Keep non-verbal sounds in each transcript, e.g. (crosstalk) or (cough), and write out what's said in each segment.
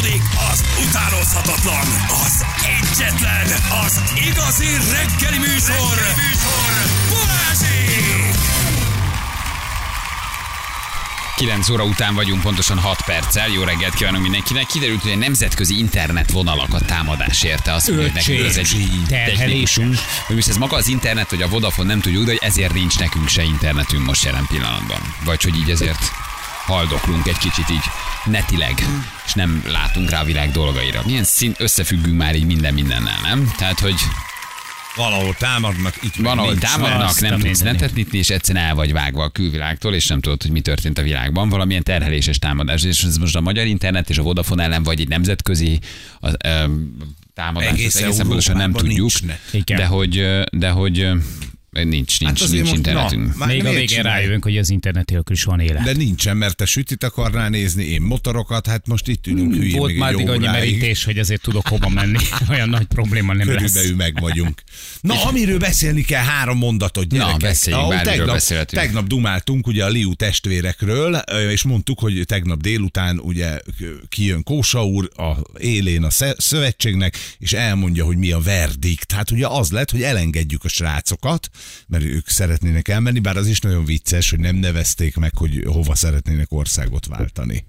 Folytatódik az utánozhatatlan, az egyetlen, az igazi reggeli műsor, reggeli műsor. Balázsék! 9 óra után vagyunk, pontosan 6 perccel. Jó reggelt kívánunk mindenkinek. Kiderült, hogy a nemzetközi internetvonalak a támadás érte. Azt mondja, hogy nekünk ez egy technikusunk. Most ez maga az internet, hogy a Vodafone nem tudjuk, de hogy ezért nincs nekünk se internetünk most jelen pillanatban. Vagy hogy így ezért haldoklunk egy kicsit így netileg, és nem látunk rá a világ dolgaira. Milyen szint összefüggünk már így minden mindennel, nem? Tehát, hogy Valahol támadnak, itt meg van, ahol nincs. támadnak, nem tudsz mindenit. netet nyitni, és egyszerűen el vagy vágva a külvilágtól, és nem tudod, hogy mi történt a világban. Valamilyen terheléses támadás. És ez most a magyar internet és a Vodafone ellen, vagy egy nemzetközi az, ö, támadás. Egész Egész egészen pontosan nem tudjuk. De hogy, de hogy nincs, nincs, azért nincs most- internetünk. na, már Még a végén csinálj? rájövünk, hogy az internet nélkül is van élet. De nincsen, mert te sütit akarnál nézni, én motorokat, hát most itt ülünk hülyén Volt már egy addig annyi merítés, hogy azért tudok hova menni. (laughs) (laughs) Olyan nagy probléma nem lesz. Körülbelül meg vagyunk. Na, amiről beszélni kell, három mondatot, gyerekek. beszéljünk, Ahol tegnap, beszélhetünk. tegnap dumáltunk ugye a Liu testvérekről, és mondtuk, hogy tegnap délután ugye kijön Kósa úr a élén a szövetségnek, és elmondja, hogy mi a verdikt. Hát ugye az lett, hogy elengedjük a srácokat, mert ők szeretnének elmenni, bár az is nagyon vicces, hogy nem nevezték meg, hogy hova szeretnének országot váltani.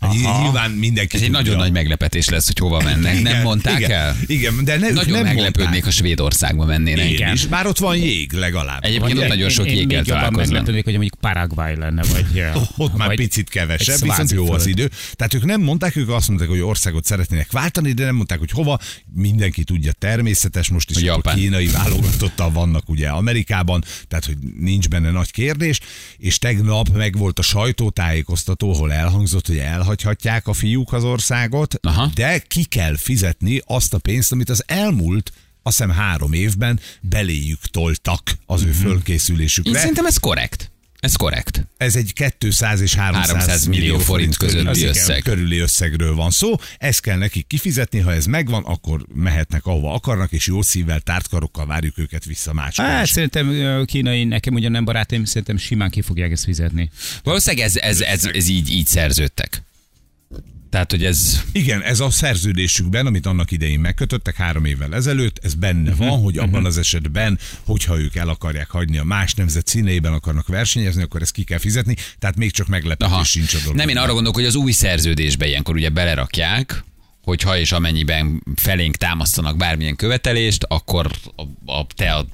Hát Nyilván mindenki Ez egy tudja. nagyon nagy meglepetés lesz, hogy hova mennek. Nem mondták igen, el? Igen, de ne, Nagyon nem meglepődnék, mondták. ha Svédországba mennének. Én is, bár ott van jég legalább. Egyébként ott nagyon sok jéggel találkoznak. meglepődnék, hogy mondjuk Paraguay lenne, vagy... (laughs) Ott már picit kevesebb, viszont jó az idő. Tehát ők nem mondták, ők azt mondták, hogy országot szeretnének váltani, de nem mondták, hogy hova. Mindenki tudja, természetes, most is A kínai válogatottal vannak ugye Amerikában, tehát hogy nincs benne nagy kérdés, és tegnap meg volt a sajtótájékoztató, ahol elhangzott, hogy elhagyhatják a fiúk az országot, Aha. de ki kell fizetni azt a pénzt, amit az elmúlt azt hiszem három évben beléjük toltak az Mhm. ő fölkészülésükre. Én szerintem ez korrekt. Ez korrekt. Ez egy 200 és 300, 300 millió forint közötti körüli összeg. körüli összegről van szó. Ezt kell nekik kifizetni, ha ez megvan, akkor mehetnek ahova akarnak, és jó szívvel, tártkarokkal várjuk őket vissza máskor Hát szerintem kínai, nekem ugyan nem barátaim, szerintem simán ki fogják ezt fizetni. Valószínűleg ez, ez, ez, ez így, így szerződtek. Tehát, hogy ez... Igen, ez a szerződésükben, amit annak idején megkötöttek három évvel ezelőtt, ez benne van, hogy abban az esetben, hogyha ők el akarják hagyni a más nemzet színeiben akarnak versenyezni, akkor ezt ki kell fizetni, tehát még csak meglepetés Aha. sincs a dolog. Nem, én arra gondolok, hogy az új szerződésbe ilyenkor ugye belerakják, hogyha és amennyiben felénk támasztanak bármilyen követelést, akkor a, a, te a,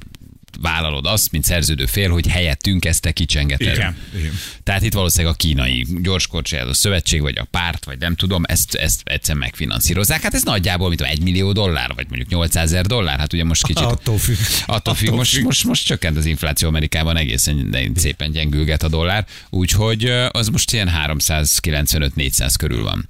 vállalod azt, mint szerződő fél, hogy helyettünk ezt te kicsengeted. Igen. Igen. Tehát itt valószínűleg a kínai gyorskorcsolyázó szövetség, vagy a párt, vagy nem tudom, ezt, ezt egyszer megfinanszírozzák. Hát ez nagyjából, tudom, egy millió dollár, vagy mondjuk 800 ezer dollár. Hát ugye most kicsit... (laughs) Attól függ. Attól függ, most, függ. most, most csökkent az infláció Amerikában, egészen szépen gyengülget a dollár, úgyhogy az most ilyen 395-400 körül van.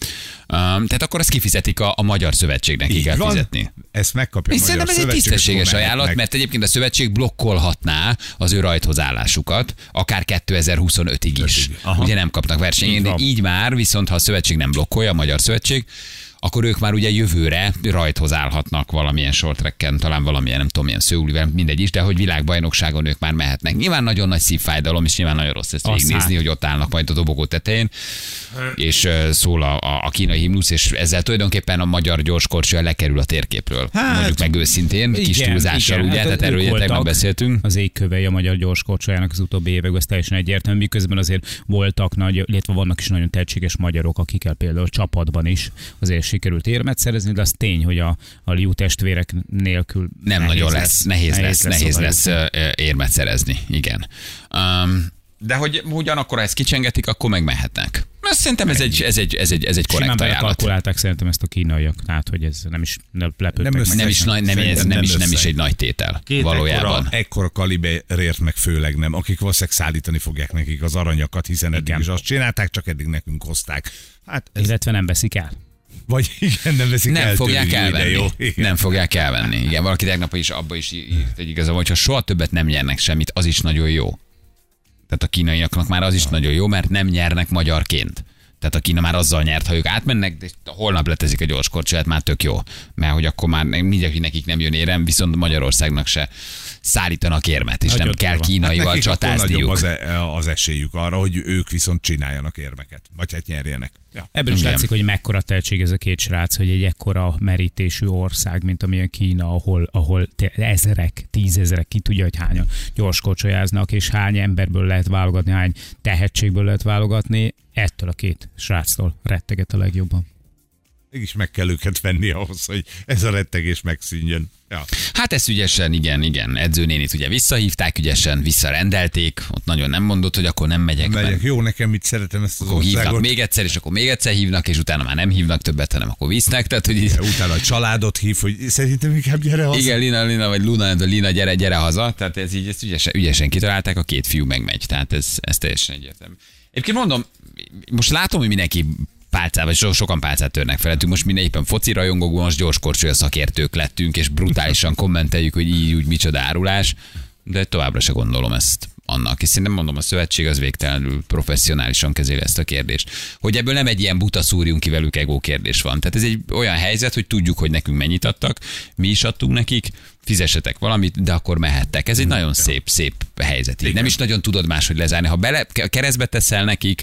Tehát akkor ezt kifizetik a, a Magyar Szövetségnek, ki kell van. fizetni. Ezt megkapja Magyar szerintem ez egy és tisztességes ajánlat, mehetnek. mert egyébként a szövetség blokkolhatná az ő rajthozállásukat, akár 2025-ig is. Aha. Ugye nem kapnak versenyt, de így már, viszont ha a szövetség nem blokkolja, a Magyar Szövetség, akkor ők már ugye jövőre rajthoz állhatnak valamilyen short tracken, talán valamilyen, nem tudom, milyen szőulivel, mindegy is, de hogy világbajnokságon ők már mehetnek. Nyilván nagyon nagy szívfájdalom, és nyilván nagyon rossz ezt végignézni, hát. hogy ott állnak majd a dobogó tetején, és szól a, a, a kínai himnusz, és ezzel tulajdonképpen a magyar gyorskorcsolya lekerül a térképről. Hát, Mondjuk meg őszintén, kis Igen, túlzással, igen, ugye, hát tehát erről tegnap beszéltünk. Az égkövei a magyar gyorskorcsolyának az utóbbi években, ez teljesen egyértelmű, miközben azért voltak nagy, illetve vannak is nagyon tehetséges magyarok, akikkel például csapatban is azért sikerült érmet szerezni, de az tény, hogy a, a Liu testvérek nélkül Nem nehéz nagyon lesz, nehéz lesz, nehéz lesz, oda ö, ö, érmet szerezni, igen. Um, de hogy ugyanakkor, ha ezt kicsengetik, akkor meg mehetnek. Azt szerintem ez egy, ez egy, ez egy, ez egy korrekt ajánlat. belekalkulálták szerintem ezt a kínaiak, tehát hogy ez nem is lepődtek. Nem meg. össze- Nem is, nagy, nem, ez nem, nem is, nem is egy nagy tétel, Két valójában. Ekkora, ekkora kaliberért meg főleg nem, akik valószínűleg szállítani fogják nekik az aranyakat, hiszen eddig Igen. is azt csinálták, csak eddig nekünk hozták. Hát ez, Illetve nem veszik el. Vagy igen, nem veszik Nem el fogják tőlük, elvenni. jó. Igen. Nem fogják elvenni. Igen, valaki tegnap is abba is írt egy igazam, hogyha soha többet nem nyernek semmit, az is nagyon jó. Tehát a kínaiaknak már az is nagyon jó, mert nem nyernek magyarként. Tehát a Kína már azzal nyert, ha ők átmennek, de holnap letezik a gyorskorcsolyát, már tök jó. Mert hogy akkor már mindenki nekik nem jön érem, viszont Magyarországnak se szállítanak érmet, és Nagyon nem kell durva. kínaival nagyobb csatázniuk. az, e- az esélyük arra, hogy ők viszont csináljanak érmeket. Vagy hát nyerjenek. Ja. Ebből is Igen. látszik, hogy mekkora tehetség ez a két srác, hogy egy ekkora merítésű ország, mint amilyen Kína, ahol, ahol ezerek, tízezerek, ki tudja, hogy hányan gyorskocsolyáznak, és hány emberből lehet válogatni, hány tehetségből lehet válogatni, ettől a két sráctól retteget a legjobban. Mégis meg kell őket venni ahhoz, hogy ez a rettegés megszűnjön. Ja. Hát ezt ügyesen, igen, igen. Edzőnénit ugye visszahívták, ügyesen visszarendelték, ott nagyon nem mondott, hogy akkor nem megyek, mert Megyek, jó, nekem mit szeretem ezt az akkor hívnak országot. még egyszer, és akkor még egyszer hívnak, és utána már nem hívnak többet, hanem akkor visznek. Tehát, hogy így, Utána a családot hív, hogy szerintem inkább gyere haza. igen, Lina, Lina, vagy Luna, de Lina, gyere, gyere haza. Tehát ez így ezt ügyesen, ügyesen kitalálták, a két fiú megmegy. Tehát ez, ez teljesen egyértelmű. Egyébként mondom, most látom, hogy mindenki pálcával, so, sokan pálcát törnek felettünk. Most minden éppen foci rajongók, most gyors korcsolya szakértők lettünk, és brutálisan kommenteljük, hogy így úgy micsoda árulás. De továbbra se gondolom ezt annak. És szerintem mondom, a szövetség az végtelenül professzionálisan kezeli ezt a kérdést. Hogy ebből nem egy ilyen buta szúrjunk ki velük ego kérdés van. Tehát ez egy olyan helyzet, hogy tudjuk, hogy nekünk mennyit adtak, mi is adtunk nekik, fizessetek valamit, de akkor mehettek. Ez egy nagyon szép, szép helyzet. Így nem is nagyon tudod máshogy lezárni. Ha bele, keresztbe teszel nekik,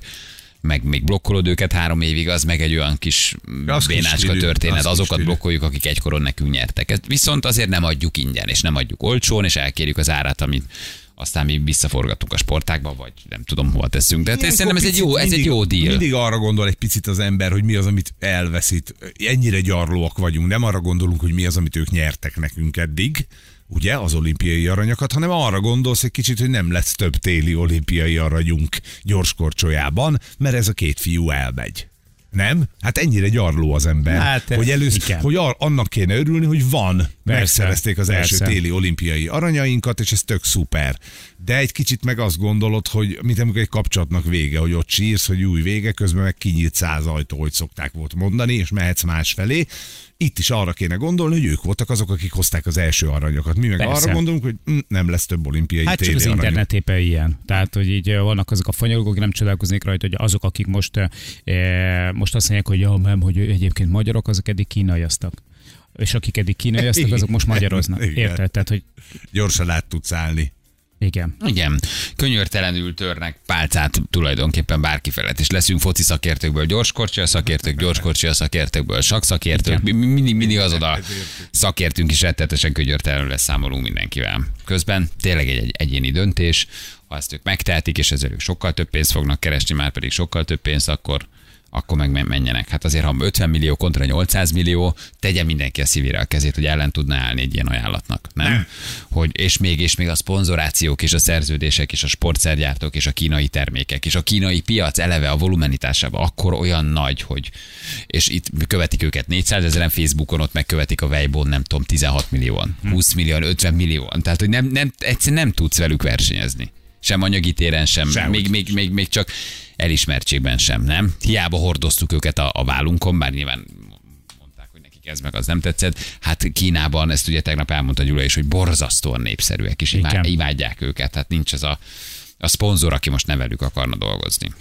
meg még blokkolod őket három évig, az meg egy olyan kis Az kis bénácska stílű, történet, az kis azokat stílű. blokkoljuk, akik egykoron nekünk nyertek. Ezt viszont azért nem adjuk ingyen, és nem adjuk olcsón, és elkérjük az árát, amit aztán mi visszaforgatunk a sportákba, vagy nem tudom, hova teszünk. De hát Ilyenkor szerintem ez egy jó, ez egy mindig- jó deal. Mindig arra gondol egy picit az ember, hogy mi az, amit elveszít. Ennyire gyarlóak vagyunk, nem arra gondolunk, hogy mi az, amit ők nyertek nekünk eddig, ugye, az olimpiai aranyakat, hanem arra gondolsz egy kicsit, hogy nem lesz több téli olimpiai aranyunk gyorskorcsolyában, mert ez a két fiú elmegy. Nem? Hát ennyire gyarló az ember, Hát, hogy először, hogy ar- annak kéne örülni, hogy van, megszerezték az első persze. téli olimpiai aranyainkat, és ez tök szuper. De egy kicsit meg azt gondolod, hogy mint amikor egy kapcsolatnak vége, hogy ott sírsz, hogy új vége, közben meg kinyílt száz ajtó, hogy szokták volt mondani, és mehetsz másfelé. Itt is arra kéne gondolni, hogy ők voltak azok, akik hozták az első aranyokat. Mi meg Persze. arra gondolunk, hogy hm, nem lesz több olimpiai Hát csak az aranyunk. internet éppen ilyen. Tehát, hogy így vannak azok a fanyagok, akik nem csodálkoznék rajta, hogy azok, akik most, eh, most azt mondják, hogy ja, nem, hogy egyébként magyarok, azok eddig kínaiaztak. És akik eddig kínaiaztak, (laughs) azok most magyaroznak. Érted? Tehát, hogy Gyorsan át tudsz állni. Igen. Igen, könyörtelenül törnek pálcát tulajdonképpen bárki felett, és leszünk foci szakértőkből gyorskorcsolya szakértők, gyorskorcsolya szakértőkből sakszakértők, mi- mi- mindig, mindig az oda szakértünk is rettetesen könyörtelenül leszámolunk mindenkivel. Közben tényleg egy, egy egyéni döntés, ha ezt ők megtehetik, és ezzel ők sokkal több pénzt fognak keresni, már pedig sokkal több pénzt, akkor akkor meg men- menjenek. Hát azért, ha 50 millió kontra 800 millió, tegye mindenki a szívére a kezét, hogy ellen tudna állni egy ilyen ajánlatnak. Nem? nem. Hogy, és még, és még a szponzorációk, és a szerződések, és a sportszergyártók, és a kínai termékek, és a kínai piac eleve a volumenitásában akkor olyan nagy, hogy, és itt követik őket 400 ezeren Facebookon, ott megkövetik a Weibo, nem tudom, 16 millióan, 20 millióan, 50 millióan. Tehát, hogy nem, nem, egyszerűen nem tudsz velük versenyezni. Sem anyagi téren, sem, Sehogy. még, még, még, még csak elismertségben sem, nem? Hiába hordoztuk őket a, a vállunkon, bár nyilván mondták, hogy nekik ez meg az nem tetszett. Hát Kínában, ezt ugye tegnap elmondta Gyula is, hogy borzasztóan népszerűek, és imá- imádják őket. Hát nincs ez a, a szponzor, aki most ne velük akarna dolgozni.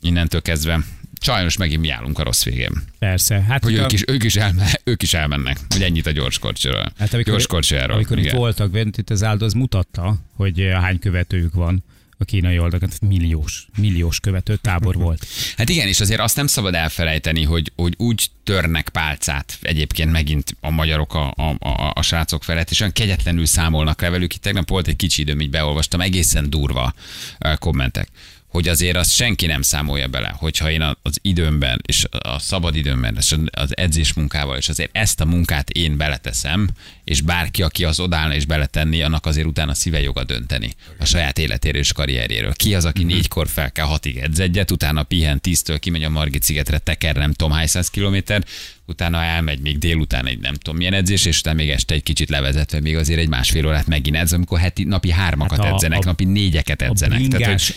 Innentől kezdve sajnos megint mi állunk a rossz végén. Persze. Hát, Hogy a- ők is, ők, is elme, ők is elmennek. Hogy ennyit a gyors korcsolyáról. Hát amikor, gyors korcsolyáról. amikor itt igen. voltak bent, itt az áldoz mutatta, hogy hány követőjük van a kínai oldalon. Milliós, milliós követő tábor volt. Hát igen, és azért azt nem szabad elfelejteni, hogy, hogy úgy törnek pálcát egyébként megint a magyarok a, a, a, a srácok felett, és olyan kegyetlenül számolnak le velük. Itt tegnap volt egy kicsi időm, így beolvastam, egészen durva ö, kommentek hogy azért azt senki nem számolja bele, hogyha én az időmben, és a szabad időmben, és az edzés munkával, és azért ezt a munkát én beleteszem, és bárki, aki az odállna és beletenni, annak azért utána szíve joga dönteni a saját életéről és karrierjéről. Ki az, aki négykor fel kell hatig edz egyet, utána pihen tíztől, kimegy a Margit szigetre, teker nem tudom hány száz kilométer, utána elmegy még délután egy nem tudom milyen edzés, és utána még este egy kicsit levezetve, még azért egy másfél órát megint edz, amikor heti, napi hármakat Hát a- edzenek, a- napi négyeket A edzenek. bringás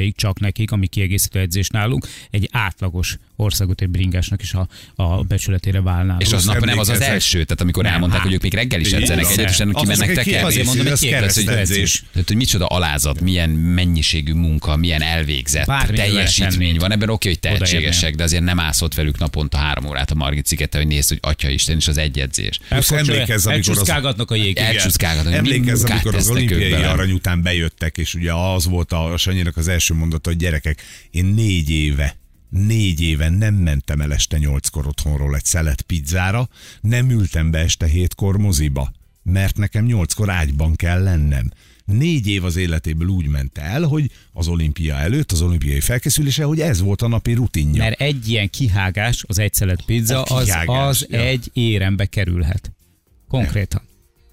edzéseik csak nekik, ami kiegészítő edzés nálunk, egy átlagos országot egy bringásnak is a, a becsületére válnának. És az nap nem az az első, tehát amikor Nem, elmondták, hát. hogy ők még reggel is edzenek egyet, és az kimennek tekerni. Azért mondom, hogy az kiegészítő keresztedzés. Tehát, hogy micsoda alázat, milyen mennyiségű munka, milyen elvégzett Bármit teljesítmény van. Ebben oké, hogy tehetségesek, de azért nem ászott velük naponta három órát a Margit szigete, hogy nézd, hogy atya Isten is az egyedzés. emlékezz, amikor az- Elcsúszkálgatnak a jég. Elcsúszkálgatnak, hogy Emlékezz, amikor az olimpiai arany után bejöttek, és ugye az volt a Sanyinak az első mondata, hogy gyerekek, én négy éve négy éve nem mentem el este nyolckor otthonról egy szelet pizzára, nem ültem be este hétkor moziba, mert nekem nyolckor ágyban kell lennem. Négy év az életéből úgy ment el, hogy az olimpia előtt, az olimpiai felkészülése, hogy ez volt a napi rutinja. Mert egy ilyen kihágás, az egy szelet pizza, A az, kihágás, az ja. egy érembe kerülhet. Konkrétan.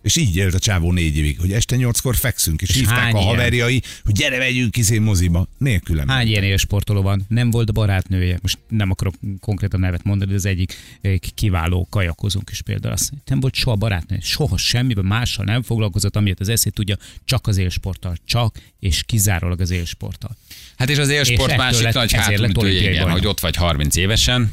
És így élt a csávó négy évig, hogy este nyolckor fekszünk, és, És hívták hány a ilyen? haverjai, hogy gyere, megyünk izé moziba. Nélkülem. Hány ilyen élsportoló van? Nem volt barátnője. Most nem akarok konkrétan nevet mondani, de az egyik eh, kiváló kajakozónk is például azt mondja, nem volt soha barátnője. Soha semmiben mással nem foglalkozott, amiért az eszét tudja, csak az élsporttal. Csak és kizárólag az élsporttal. Hát és az élsport ettől másik lett- nagy hátulütője, igen, bajnok. hogy ott vagy 30 évesen,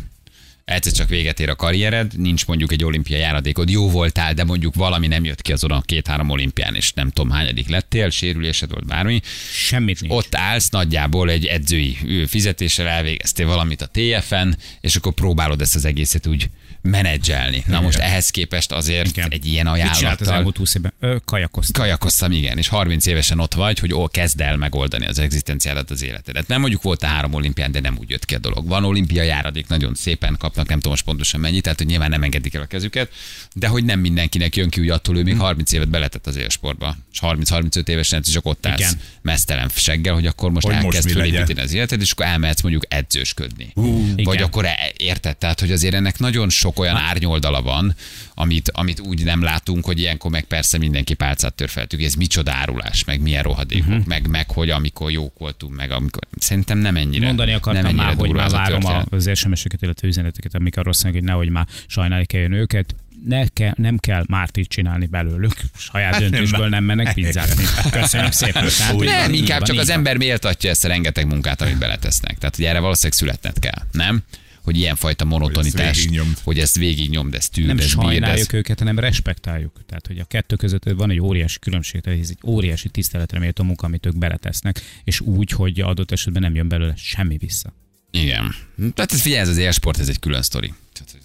egyszer csak véget ér a karriered, nincs mondjuk egy olimpia járadékod, jó voltál, de mondjuk valami nem jött ki azon a két-három olimpián, és nem tudom hányadik lettél, sérülésed volt bármi, Semmit nincs. ott állsz nagyjából egy edzői fizetéssel, elvégeztél valamit a TFN, és akkor próbálod ezt az egészet úgy menedzselni. Na most ehhez képest azért Igen. egy ilyen Mit csinált az ajánlattal elmúlt 20 évben? Ö, kajakoztam. kajakoztam, igen, és 30 évesen ott vagy, hogy ó, kezd el megoldani az egzisztenciádat, az életedet. Nem mondjuk volt a három olimpián, de nem úgy jött ki a dolog. Van olimpia járadék, nagyon szépen kapnak, nem tudom most pontosan mennyi, tehát hogy nyilván nem engedik el a kezüket, de hogy nem mindenkinek jön ki úgy attól, ő még 30 évet beletett az élsportba, és 30-35 évesen csak ott állsz Igen. mesztelen seggel, hogy akkor most Hogy elkezd fölépíteni az életed, és akkor elmehetsz mondjuk edzősködni. Vagy Igen. akkor e- érted, tehát hogy azért ennek nagyon sok olyan árnyoldala van, amit, amit úgy nem látunk, hogy ilyenkor meg persze mindenki pálcát tör fel, hogy ez micsoda árulás, meg milyen rohadékok, uh-huh. meg, meg hogy amikor jók voltunk, meg amikor... Szerintem nem ennyire. Mondani akartam nem ennyire már, hogy már várom a, az SMS-eket, illetve üzeneteket, amik arról szólnak, hogy nehogy már sajnálni kelljen őket. Ne kell, nem kell Mártit csinálni belőlük. Saját Hát döntésből nem. nem mennek (laughs) pizzázni. Köszönöm szépen. Tehát, Nem, így inkább van, csak így az van. ember méltatja ezt a rengeteg munkát, amit beletesznek. Tehát, hogy erre valószínűleg születned kell, nem? Hogy ilyenfajta monotonitás, hogy ezt végignyomd, ezt tűrd, nem bírd, sajnáljuk ezt... őket, hanem respektáljuk. Tehát, hogy a kettő között van egy óriási különbség, tehát ez egy óriási tiszteletre méltó munka, amit ők beletesznek, és úgy, hogy adott esetben nem jön belőle semmi vissza. Igen. Tehát ez figyelj, ez az élsport, ez egy külön sztori. Tehát,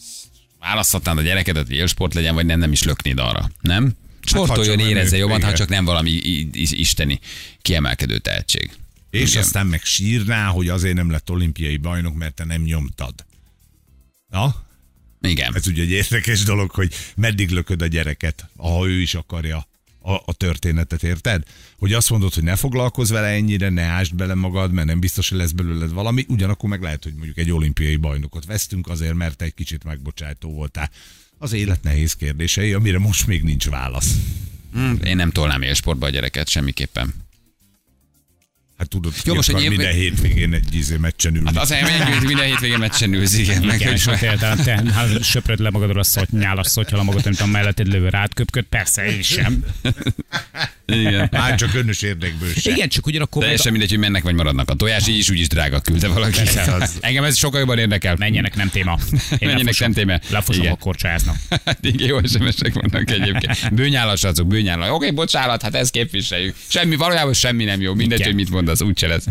Választhatnád a gyerekedet, hogy élsport legyen, vagy nem, nem is löknéd arra. Nem? Sportoljon, ha csak nem érezze jobban, ha igen. csak nem valami isteni kiemelkedő tehetség. És Igen. aztán meg sírná, hogy azért nem lett olimpiai bajnok, mert te nem nyomtad. Na, Igen. ez ugye egy érdekes dolog, hogy meddig lököd a gyereket, ha ő is akarja a, a történetet, érted? Hogy azt mondod, hogy ne foglalkozz vele ennyire, ne ásd bele magad, mert nem biztos, hogy lesz belőled valami, ugyanakkor meg lehet, hogy mondjuk egy olimpiai bajnokot vesztünk azért, mert te egy kicsit megbocsájtó voltál. Az élet nehéz kérdései, amire most még nincs válasz. Hm, Én nem tolnám élsportba a gyereket, semmiképpen. Hát tudod, Jó, most, én- minden hétvégén egy izé meccsen ülni. Hát megyünk, hogy minden hétvégén meccsen ülsz, igen. Meg, Igen, hogy és ott értem, te hát, söpröd le magadról a szot, nyálas szotyal a magad, mint a melletted lévő rátköpköd, persze, én sem. igen. Hát csak önös érdekből se. Igen, csak ugyanakkor Teljesen mindegy, hogy mennek vagy maradnak. A tojás így is úgy is drága küldte valaki. Persze, az- Engem ez sokkal jobban érdekel. menjenek, nem téma. Én Menjenek, lefosom- nem téma. Lefosom Igen. a korcsájáznak. Hát igen, jó SMS-ek vannak egyébként. Bőnyálas azok, bőnyálas. Oké, bocsánat, hát ezt képviseljük. Semmi, valójában semmi nem jó. Mindegy, Igen. hogy mit mondasz, úgyse lesz,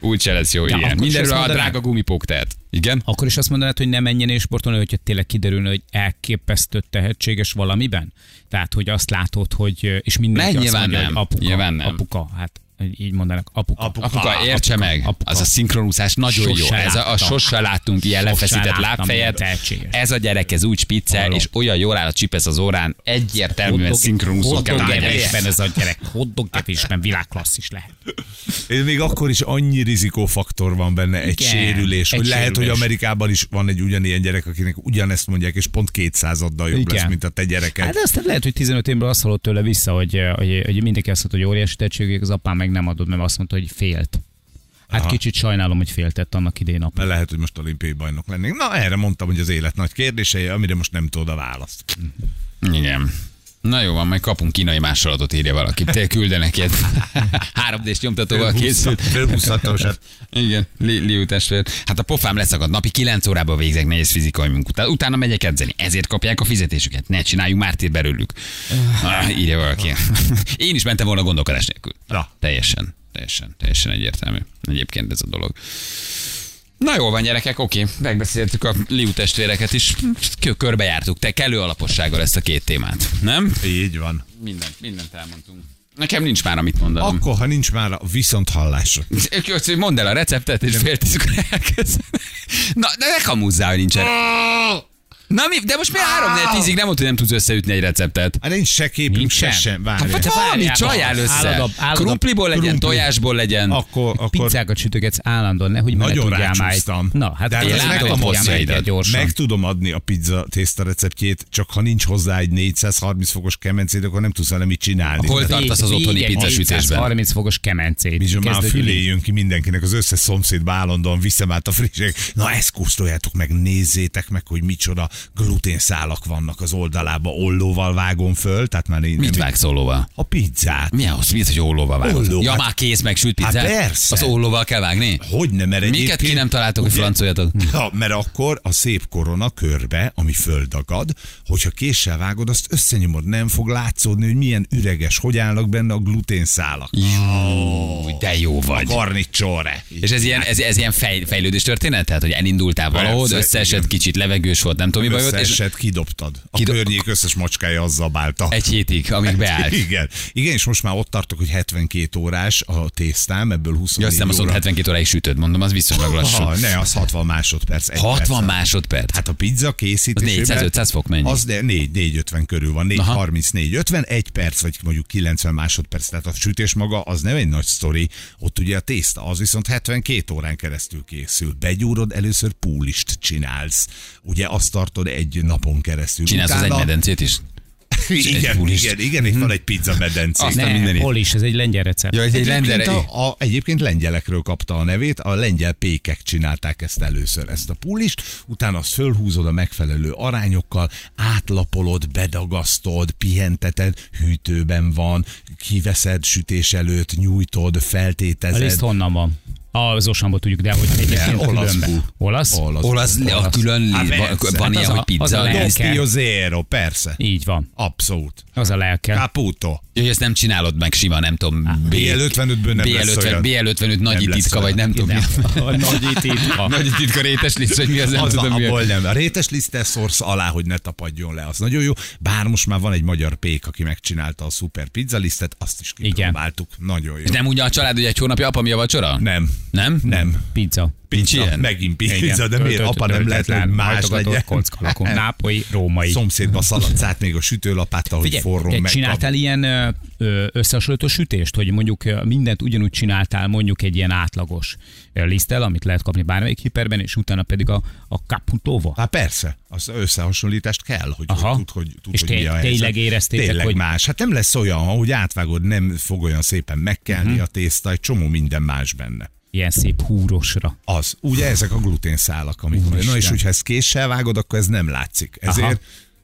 úgyse lesz jó. Ja, is Mindenről a drága gumipók tehet. Igen? Akkor is azt mondanád, hogy nem menjen és sportolni, hogyha tényleg kiderülne, hogy elképesztő tehetséges valamiben? Tehát, hogy azt látod, hogy és mindenki Nem, azt mondja, nem. hogy apuka, Nyilván nem. apuka, hát így mondanak, apuka. Apuka. Apuka, értse meg, apuka. az a szinkronúszás nagyon Sose jó. Ez a, a láttam. sose láttunk ilyen Sose lefeszített láttam lábfejet. Ez a gyerek, ez úgy spiccel, és olyan jól áll a csipesz az órán, egyértelműen szinkronúszó kell, ez a gyerek, hotdog világklasszis lehet. Ez még akkor is annyi rizikófaktor van benne, egy Igen, sérülés, egy hogy lehet, hogy sérülés. Amerikában is van egy ugyanilyen gyerek, akinek ugyanezt mondják, és pont kétszázaddal jobb Igen. lesz, mint a te gyereked. Hát de aztán lehet, hogy 15 évben azt hallott tőle vissza, hogy, hogy, hogy mindenki azt mondta, hogy óriási tehetség, az apám meg nem adott, mert azt mondta, hogy félt. Hát Aha. kicsit sajnálom, hogy féltett annak idén apa. Mert lehet, hogy most olimpiai bajnok lennék. Na, erre mondtam, hogy az élet nagy kérdései, amire most nem tudod a választ. Igen. Na jó van, majd kapunk kínai másolatot, írja valaki. Te küldenek ilyet. 3D-s (laughs) nyomtatóval készült. Fölhúzhatósat. Igen, li, Liu testvér. Hát a pofám leszakad. Napi 9 órában végzek nehéz fizikai munkát. Utána megyek edzeni. Ezért kapják a fizetésüket. Ne csináljunk mártír belőlük. Ah, írja valaki. (laughs) Én is mentem volna gondolkodás nélkül. Na. Teljesen, teljesen, teljesen egyértelmű. Egyébként ez a dolog. Na jó van, gyerekek, oké. Megbeszéltük a Liu testvéreket is. Kö- Körbejártuk. Te kellő alapossággal ezt a két témát. Nem? Így van. Mindent, mindent elmondtunk. Nekem nincs már, amit mondanom. Akkor, ha nincs már a viszont hallásra. Akkor mondd el a receptet, és fél tízkor elkezdem. Na, de ne kamuzzál, hogy nincsen. Na mi, de most mi három négy tízig nem mondod, hogy nem tudsz összeütni egy receptet. Hát nincs se képünk, se Nincsen. sem. Hát Várj. vagy valami várjál, csajál össze. állod a- állod a Krumpliból legyen, krumpli. tojásból legyen. Akkor, akkor Pizzákat sütögetsz állandóan, nehogy ne Nagyon egy- rácsúsztam. Na, hát De én ezt látom, meg tudom adni a pizza tészta receptjét, csak ha nincs hozzá egy 430 fokos kemencét, akkor nem tudsz vele mit csinálni. Hol tartasz az otthoni pizzasütésben? 30 fokos kemencét. Bizony, már a Kezdődik. fülé jön ki mindenkinek, az összes szomszéd állandóan viszem át a frissek. Na ezt kóstoljátok meg, nézzétek meg, hogy micsoda gluténszálak vannak az oldalába, ollóval vágom föl, tehát már én Mit vágsz ollóval? A pizzát. Mi az? Mi az, hogy ollóval vágod? Olló, ja, hát- már kész meg sült Hát pizzát? persze. Az ollóval kell vágni? Hogy nem, mert Miket egyébként- ki nem találtok, hogy Ugye? flancoljatok? (laughs) Ja, mert akkor a szép korona körbe, ami földagad, hogyha késsel vágod, azt összenyomod, nem fog látszódni, hogy milyen üreges, hogy állnak benne a gluténszálak. Jú, de jó A vagy. garnicsore. És ez ilyen, ez, ez ilyen fej, fejlődés történet? Tehát, hogy elindultál valahol, összeesett, kicsit levegős volt, nem tudom, mi baj volt, és kidobtad. A Kidob- környék összes macskája azzal bálta. egy hétig, amíg beállt. Igen. Igen, és most már ott tartok, hogy 72 órás a tésztám, ebből 24 Ja, azt nem azt óra. mondod, 72 óráig sütöd, mondom, az viszonylag lassú. Ha, ne, az 60 másodperc. egy 60 percen. másodperc. Hát a pizza készítésében... Az 400-500 fok mennyi? Az de 4, 450 körül van, 4, Aha. 30, 4, 50, egy perc, vagy mondjuk 90 másodperc, tehát a sütés maga az nem egy nagy sztori, ott ugye a tészta, az viszont 72 órán keresztül készül. Begyúrod, először púlist csinálsz. Ugye azt tartod egy napon keresztül. Csinálsz az egy Utána- medencét is? (laughs) Igen, púlist. igen, igen, itt van egy pizza medencé. Aztán Ne, mindenit. hol is, ez egy lengyel recept. Ja, ez egy Egyébként, rendere. a, a, egyébként lengyelekről kapta a nevét, a lengyel pékek csinálták ezt először, ezt a pulist, utána azt fölhúzod a megfelelő arányokkal, átlapolod, bedagasztod, pihenteted, hűtőben van, kiveszed sütés előtt, nyújtod, A feltétezed. liszt honnan van? Az osamból tudjuk, de hogy egyébként olaszul. különben. Olasz? Olasz. Olasz, a Olasz. külön, Hát van, persze. van Hát ilyen, a- hogy pizza. az a lelke. Zero, persze. Így van. Abszolút. Az a lelke. Caputo. Hogy ezt nem csinálod meg sima, nem tudom. B- BL55-ből nem lesz BL50, olyan. BL55 nagy titka, vagy nem tudom. a- (laughs) A nagy titka. Nagy titka rétes liszt, vagy mi az, nem tudom. a, a- abból nem. A rétes lisztet szorsz alá, hogy ne tapadjon le. Az nagyon jó. Bár most már van egy magyar pék, aki megcsinálta a szuper pizza lisztet, azt is kipróbáltuk. Nagyon jó. És nem ugye a család, hogy egy hónapja apa mi a vacsora? Nem. Nem? Nem. Pizza. Nincs Pizza, ilyen? megint pizza, de miért apa nem lehet, hogy más legyen? kocka lakó. (laughs) Nápolyi, római. Szomszédba (laughs) szaladsz át még a sütőlapát, ahogy Figyelj, forró meg. csináltál ilyen összehasonlító sütést, hogy mondjuk mindent ugyanúgy csináltál, mondjuk egy ilyen átlagos liszttel, amit lehet kapni bármelyik hiperben, és utána pedig a, a caputóva. Hát persze, az összehasonlítást kell, hogy, Aha. hogy tud, hogy, tud, És hogy mi a helyzet. tényleg éreztétek, tényleg hogy- más. Hát nem lesz olyan, hogy átvágod, nem fog olyan szépen megkelni uh-huh. a tészta, egy csomó minden más benne. Ilyen szép húrosra. Az. Ugye ezek a gluténszálak, amik van. Na és hogyha ezt késsel vágod, akkor ez nem látszik. Ezért Aha.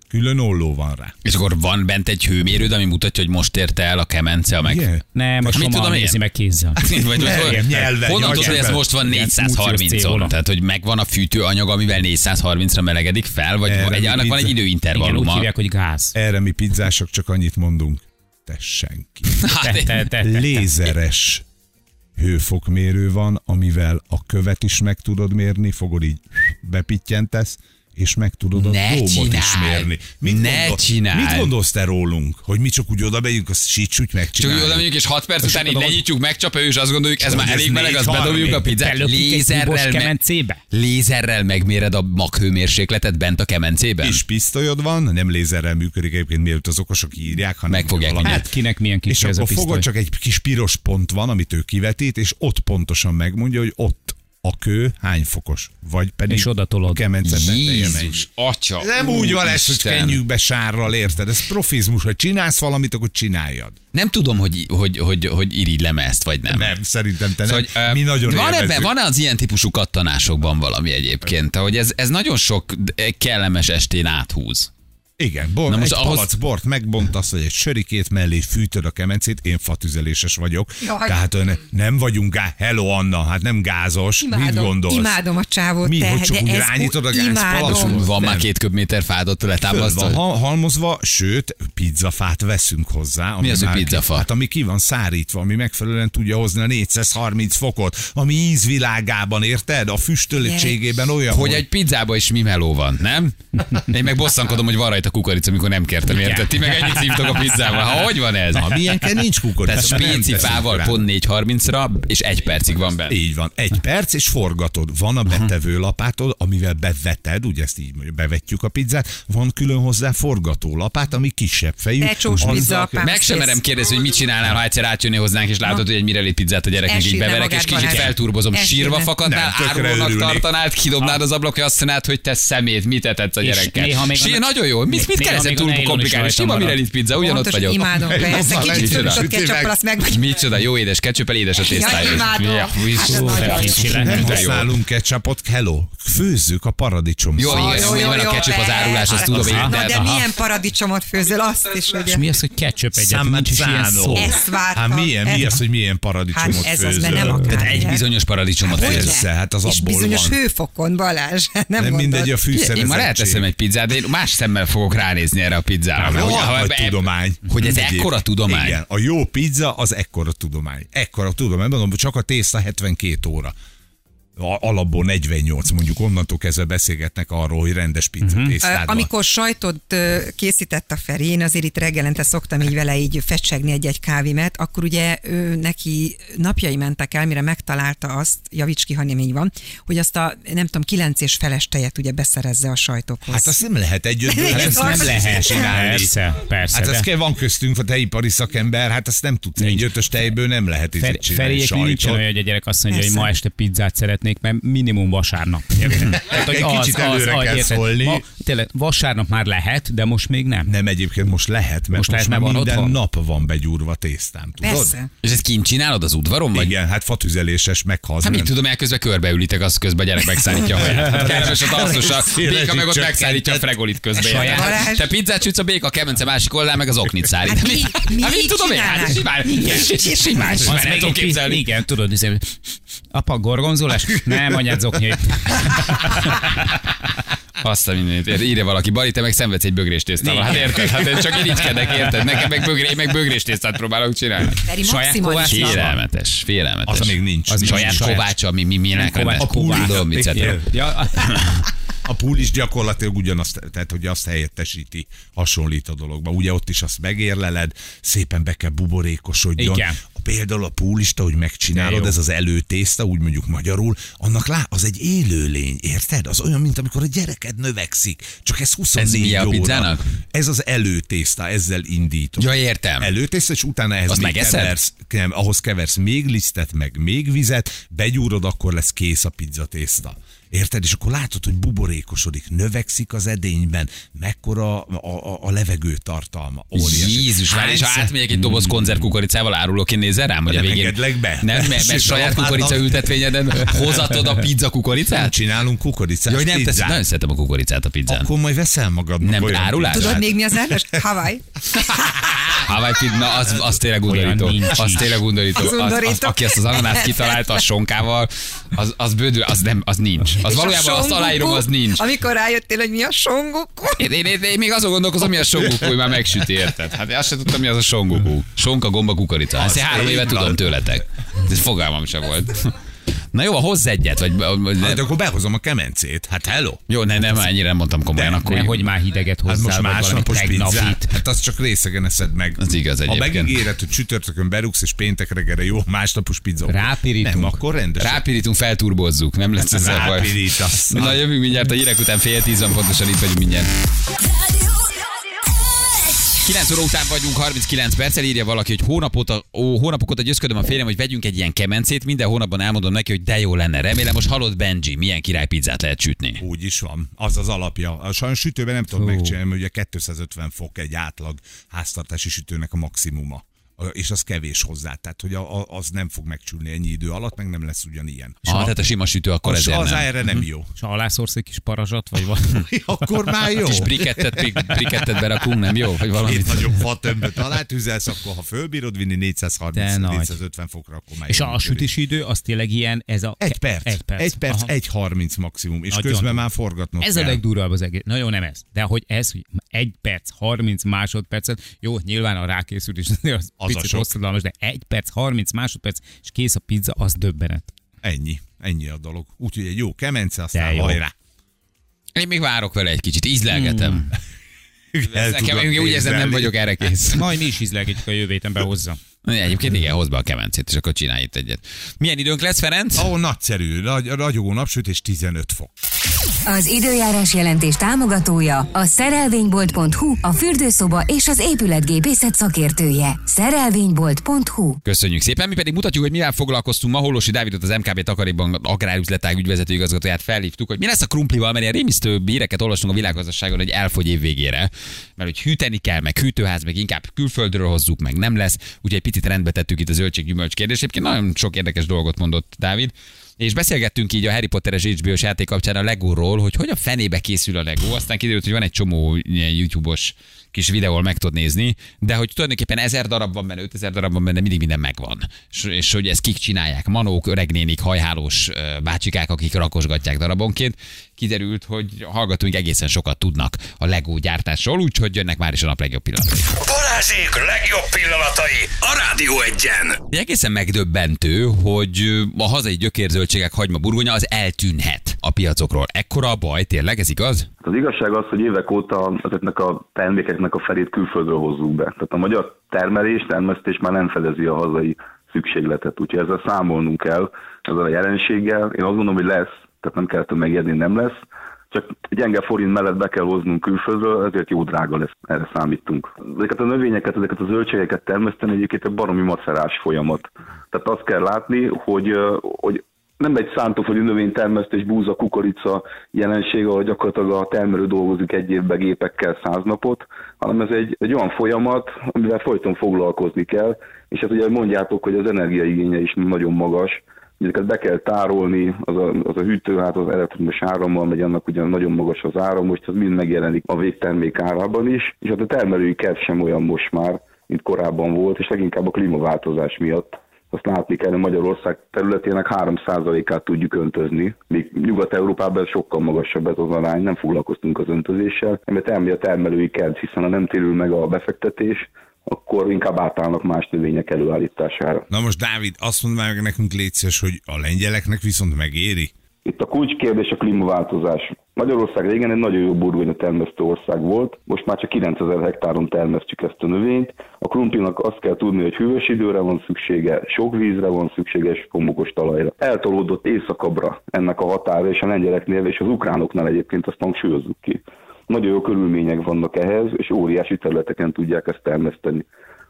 külön olló van rá. És akkor van bent egy hőmérőd, ami mutatja, hogy most érte el a kemence a meg... Nem, most mit tudom nézi meg kézzel. (laughs) Vagy, vagy, nyelven, honnan tudod, hogy ez most van Igen, 430-on? Mucius Tehát, hogy megvan a fűtőanyag, amivel 430-ra melegedik fel, vagy Erre egy, annak van egy pizza- Igen, úgy időintervalluma? hívják, hogy gáz. Erre mi pizzások csak annyit mondunk. Tessenk ki. (laughs) Hát, Te, te, te, te. Lézeres hőfokmérő van, amivel a követ is meg tudod mérni, fogod így bepittyentesz, és meg tudod a Ne dómot is mérni. Mit Ne gondol-! Mit gondolsz te rólunk? Hogy mi csak úgy oda megyünk, azt Csak úgy megcsináljuk? oda megyünk, és 6 perc És után így lenyitjuk, megcsapja, és azt gondoljuk, ez már elég meleg, azt 4.30. bedobjuk a pizzát. Lézerrel, me- kemencébe? lézerrel megméred a maghőmérsékletet bent a kemencében? És pisztolyod van, nem lézerrel működik egyébként, mielőtt az okosok írják, hanem valami- mindent. Hát kinek milyen kis És ez a akkor fogod, csak egy kis piros pont van, amit ő kivetít, és ott pontosan megmondja, hogy ott a kő hány fokos. Vagy pedig És oda tolod. a kemence teteje megy. Jézus, atya. Nem úgy van ez, hogy kenjük be sárral, érted? Ez profizmus, hogy csinálsz valamit, akkor csináljad. Nem tudom, hogy, hogy, hogy, hogy irigylem ezt, vagy nem. Nem, szerintem te nem. Szóval, Mi nagyon van, ebben, van az ilyen típusú kattanásokban valami egyébként, hogy ez, ez nagyon sok kellemes estén áthúz. Igen, bor, Na most egy ahhoz- palac bort megbontasz, vagy egy sörikét mellé fűtöd a kemencét, én fatüzeléses vagyok. Jaj. Tehát ö, ne, nem vagyunk gá... Hello Anna, hát nem gázos. Mit Imádom, gondolsz? imádom a csávót. Mi, te, hogy csak úgy rányítod a imádom. Van már két köbméter van letámasztva. ha- halmozva, sőt, pizzafát veszünk hozzá. ami Mi az, hogy pizzafa? Hát ami ki van szárítva, ami megfelelően tudja hozni a 430 fokot, ami ízvilágában, érted? A füstöltségében olyan, Hogy egy pizzában is mi meló van, nem? (laughs) Én meg bosszankodom, hogy van rajta kukorica, amikor nem kértem, érted? Ti meg ennyit szívtok a pizzával. Ha hogy van ez? Na, milyenken nincs kukorica. Tehát mert nem spéci teszünk fával rá. pont 4.30-ra, és egy percig van benne. Így van, egy perc, és forgatod. Van a betevő lapátod, amivel beveted, ugye ezt így mondjuk, bevetjük a pizzát, van külön hozzá forgató lapát, ami kisebb fejű. Azzal-. Meg sem merem kérdezni, hogy mit csinálnál, ha egyszer átjönni hozzánk, és látod, hogy egy mirelét pizzát a gyereknek így beverek, és kicsit felturbozom. Sírva fakadnál, árulónak tartanád, kidobnád az ablakja, azt mondanád, hogy te szemét, mit etetsz a És gyerekkel. néha még a- Sír, nagyon jó. Mit, mit a túl komplikálni? Sima mirelit pizza, ugyanott vagyok. imádom, persze. Kicsit fűsött ketchup azt meg vagy. Micsoda, jó édes ketchup, édes a tésztája. imádom. Ja, Hát. Nem használunk ketchupot, hello. Főzzük a paradicsom Jó, Jó, jó, a ketchup az árulás, azt tudom én, de milyen paradicsomot főzöl, azt is, És ugye. mi az, hogy ketchup egyet? Nincs is ilyen szó. Ezt vártam. Hát milyen, mi az, hogy milyen paradicsomot Hát ez az, főzöl? mert nem akár. Tehát egy bizonyos paradicsomot Hogyne? főz. Persze, hát az És abból bizonyos hőfokon, Balázs. (laughs) Nem, mindegy a fűszerezettség. Én ma elteszem egy pizzát, de én más szemmel fogok ránézni erre a pizzára. mert Rohadt ha- nagy ha- tudomány. Hogy ez Egyébként. ekkora tudomány. Igen, a jó pizza az ekkora tudomány. Ekkora tudomány. Mondom, csak a tészta 72 óra. Alapból 48, mondjuk onnantól kezdve beszélgetnek arról, hogy rendes pizza Mhm. Van. Amikor sajtot készített a Feri, én azért itt reggelente szoktam így vele így fecsegni egy-egy kávimet, akkor ugye ő, neki napjai mentek el, mire megtalálta azt, javíts ki, ha nem így van, hogy azt a, nem tudom, kilenc és feles tejet ugye beszerezze a sajtokhoz. Hát azt nem lehet egyötből Hát (laughs) ezt nem lehet csinálni. Persze, persze. Hát ez kell, van köztünk a tejipari szakember, hát ezt nem tudsz. Egy ötös tejből nem lehet itt Fer- csinálni Feriek nincsen sajtot. olyan, hogy a gyerek azt mondja, hogy Persze. ma este pizzát szeretnék, mert minimum vasárnap. (laughs) Tehát, hogy Egy kicsit előre hogy kell érted, szólni. Ma, tényleg, vasárnap már lehet, de most még nem. Nem, egyébként most lehet, mert Most most, lehet, már van minden otthon. nap van begyúrva tésztám, tudod? Persze. És ezt kint csinálod az udvaron, vagy? Igen, hát fatüzeléses meghalsz. Hát mit tudom, elközben körbeülitek, az közben a gyerek megszállítja a haját. (laughs) Kellemes a talszos, a béka meg ott megszállítja a fregolit közben. Te pizzát sütsz, a béka a kemence másik oldalán, meg az oknit szállít. Hát Mi- mi- mi Hát mit tudom én? Hát csinálnánk? simán, simán, Az simán, meg el tudom egy pi- képzelni. Igen, tudod, hiszen, apa gorgonzolás? Nem, anyád zoknyai. Azt a mindenit. Írja valaki, Bari, te meg szenvedsz egy bögrés tésztával. Hát érted? Hát én csak irigykedek, érted? Nekem meg, bögré, meg bögrés tésztát próbálok csinálni. Feri Saját kovács- Félelmetes, félelmetes. Az még nincs. Az Nincs saját saját. kovácsa, mi, mi, milyenek kovács, lenne? a kovács. Ja, A pool is gyakorlatilag ugyanazt, tehát hogy azt helyettesíti, hasonlít a dologba. Ugye ott is azt megérleled, szépen be kell buborékosodjon. Igen. Például a púlista, hogy megcsinálod, ez az előtészta, úgy mondjuk magyarul, annak lá, az egy élőlény, érted? Az olyan, mint amikor a gyereked növekszik, csak ez 24 mi a óra. pizzának? Ez az előtészta, ezzel indítod. Ja, értem. Előtészta, és utána ehhez Azt még megeszed? keversz, nem, ahhoz keversz még lisztet, meg még vizet, begyúrod, akkor lesz kész a pizzatészta. Érted? És akkor látod, hogy buborékosodik, növekszik az edényben, mekkora a, a, a levegő tartalma. Óriási. Jézus, várj, és ha átmegyek egy doboz konzerv kukoricával, árulok, én nézzel rám, hogy a Nem végén... engedlek be. Nem, mert, mert saját kukorica ültetvényeden hozatod a pizza kukoricát? Csinálunk kukoricát. Hogy nem teszed, nagyon szeretem a kukoricát a pizzán. Akkor majd veszel magadnak Nem, árulás? Tudod még mi az rendes? Hawaii. (laughs) Hawaii pizza, na az, az tényleg undorító. Az tényleg undorító. Az Az, az, aki ezt az ananászt kitalálta a sonkával, az, az bődül, az nem, az nincs. Az És a valójában azt aláírom, az nincs. Amikor rájöttél, hogy mi a songoku. Én, én, én, én, még azon gondolkozom, mi a songoku, hogy már megsüti, érted? Hát én azt sem tudtam, mi az a songoku. Sonka, gomba, kukorica. Ezt három éve tudom tőletek. Ez fogalmam sem volt. Na jó, hozz egyet, vagy... vagy Hát akkor behozom a kemencét. Hát hello. jó, ne, nem, ennyire nem mondtam komolyan, De, akkor... ne, hogy már hideget Hát hozzá, most vagy valami másnapos pizzát. Hát azt csak részegen eszed meg. Az igaz Ha egyébként. megígéred, hogy csütörtökön berúgsz, és péntek reggelre jó, másnapos pizza. Rápirítunk. Nem, akkor rendes. Rápirítunk, felturbozzuk, nem lesz ez a baj. Rápirítasz. Na jövünk mindjárt a hírek után fél tíz van pontosan itt vagyunk mindjárt. 9 óra után vagyunk, 39 perccel írja valaki, hogy hónap óta, ó, hónapok óta győzködöm a férjem, hogy vegyünk egy ilyen kemencét, minden hónapban elmondom neki, hogy de jó lenne. Remélem, most hallott Benji, milyen király pizzát lehet sütni. Úgy is van. Az az alapja. A sajnos sütőben nem tudom megcsinálni, mert ugye 250 fok egy átlag háztartási sütőnek a maximuma. És az kevés hozzá. Tehát, hogy a, a, az nem fog megcsülni ennyi idő alatt, meg nem lesz ugyanilyen. Ah, tehát a sima sütő akkor Az, ezért az nem. erre nem jó. És ha alászorsz egy kis parazsat, vagy valami. (laughs) Akkor már jó. És brikettet, brik- brikettet berakunk, nem jó? Vagy Két valamit. nagyobb fatömböt alá tüzelsz, akkor ha fölbírod vinni De 430-450 nagy. fokra, akkor már És a, a sütési idő az tényleg ilyen, ez a... Egy perc. Egy perc. Egy perc, egy 30 maximum, és Nagyon közben jó. már forgatnod Ez a kell. legdurvább az egész. Nagyon nem ez. De hogy ez, hogy egy perc, 30 másodpercet, jó, nyilván a rákészülés (laughs) az, Az a picit sok. hosszadalmas, de egy perc, 30 másodperc, és kész a pizza, az döbbenet. Ennyi, ennyi a dolog. Úgyhogy egy jó kemence, aztán jó. hajrá. Én még várok vele egy kicsit, ízlelgetem. Hmm. (laughs) Nekem úgy érzem, nem vagyok erre kész. Majd mi is ízlelgetjük a jövő héten behozza. Egyébként igen, hozd be a kemencét, és akkor csinálj itt egyet. Milyen időnk lesz, Ferenc? Ó, nagyszerű, Ragy, ragyogó napsütés 15 fok. Az időjárás jelentés támogatója a szerelvénybolt.hu, a fürdőszoba és az épületgépészet szakértője. Szerelvénybolt.hu Köszönjük szépen, mi pedig mutatjuk, hogy mivel foglalkoztunk ma. Holosi Dávidot, az MKB Takarékban agrárüzletág ügyvezető igazgatóját felhívtuk, hogy mi lesz a krumplival, mert ilyen rémisztő híreket olvastunk a világgazdaságon, hogy elfogy év végére. Mert hogy hűteni kell, meg hűtőház, meg inkább külföldről hozzuk, meg nem lesz. Úgyhogy picit rendbe tettük itt a zöldséggyümölcs kérdést. Egyébként nagyon sok érdekes dolgot mondott Dávid. És beszélgettünk így a Harry Potteres HBO-s játék kapcsán a Legóról, hogy hogy a fenébe készül a Lego. Aztán kiderült, hogy van egy csomó ilyen YouTube-os kis videóval meg tudod nézni, de hogy tulajdonképpen ezer darab van benne, 5000 darab van benne, mindig minden megvan. És, és hogy ezt kik csinálják, manók, öregnénik, hajhálós bácsikák, akik rakosgatják darabonként. Kiderült, hogy hallgatóink egészen sokat tudnak a Lego gyártásról, úgyhogy jönnek már is a nap legjobb pillanatai. Balázsék legjobb pillanatai a Rádió egyen. Egy egészen megdöbbentő, hogy a hazai gyökérzöldségek hagyma burgonya az eltűnhet a piacokról. Ekkora a baj, tényleg, ez igaz? Az igazság az, hogy évek óta ezeknek a termékeknek a felét külföldről hozzuk be. Tehát a magyar termelés, termesztés már nem fedezi a hazai szükségletet, úgyhogy ezzel számolnunk kell, ezzel a jelenséggel. Én azt gondolom, hogy lesz, tehát nem kell megérni, nem lesz. Csak gyenge forint mellett be kell hoznunk külföldről, ezért jó drága lesz, erre számítunk. Ezeket a növényeket, ezeket a zöldségeket termeszteni egyébként egy baromi macerás folyamat. Tehát azt kell látni, hogy, hogy nem egy szántóföldi növénytermesztés, búza, kukorica jelenség, ahol gyakorlatilag a termelő dolgozik egy évben gépekkel száz napot, hanem ez egy, egy olyan folyamat, amivel folyton foglalkozni kell, és hát ugye mondjátok, hogy az energiaigénye is nagyon magas, ezeket be kell tárolni, az a, az a hűtőház az elektromos árammal megy, annak ugyan nagyon magas az áram, most az mind megjelenik a végtermék árában is, és hát a termelői kedv sem olyan most már, mint korábban volt, és leginkább a klímaváltozás miatt. Azt látni kell, hogy Magyarország területének 3%-át tudjuk öntözni, míg Nyugat-Európában sokkal magasabb ez az arány, nem foglalkoztunk az öntözéssel, mert elmegy a termelői kedv, hiszen ha nem térül meg a befektetés, akkor inkább átállnak más növények előállítására. Na most Dávid, azt mondd meg nekünk létszes, hogy a lengyeleknek viszont megéri? Itt a kulcskérdés a klímaváltozás. Magyarország régen egy nagyon jó burgonya termesztő ország volt, most már csak 9000 hektáron termesztjük ezt a növényt. A krumplinak azt kell tudni, hogy hűvös időre van szüksége, sok vízre van szüksége, és homokos talajra. Eltolódott északabbra ennek a határa, és a lengyeleknél és az ukránoknál egyébként azt hangsúlyozzuk ki. Nagyon jó körülmények vannak ehhez, és óriási területeken tudják ezt termeszteni.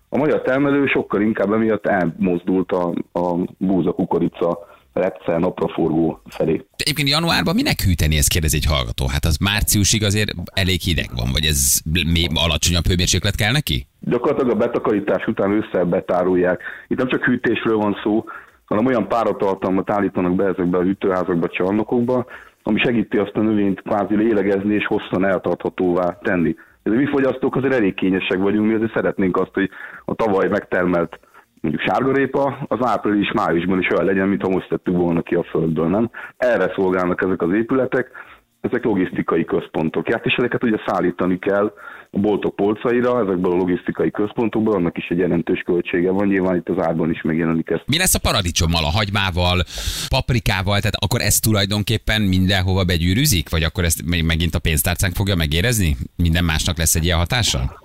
A magyar termelő sokkal inkább emiatt elmozdult a, a búza kukorica repce napraforgó felé. Egyébként januárban minek hűteni, ezt kérdez egy hallgató. Hát az márciusig azért elég hideg van, vagy ez még alacsonyabb hőmérséklet kell neki? Gyakorlatilag a betakarítás után ősszel betárolják. Itt nem csak hűtésről van szó, hanem olyan páratartalmat állítanak be ezekbe a hűtőházakba, csarnokokba, ami segíti azt a növényt kvázi lélegezni és hosszan eltarthatóvá tenni. Ez mi fogyasztók azért elég kényesek vagyunk, mi azért szeretnénk azt, hogy a tavaly megtermelt mondjuk sárgarépa, az április-májusban is olyan legyen, mintha most tettük volna ki a földből, nem? Erre szolgálnak ezek az épületek, ezek logisztikai központok. Hát és ezeket ugye szállítani kell a boltok polcaira, ezekből a logisztikai központokból, annak is egy jelentős költsége van, nyilván itt az árban is megjelenik ez. Mi lesz a paradicsommal, a hagymával, paprikával, tehát akkor ez tulajdonképpen mindenhova begyűrűzik, vagy akkor ezt megint a pénztárcánk fogja megérezni? Minden másnak lesz egy ilyen hatása?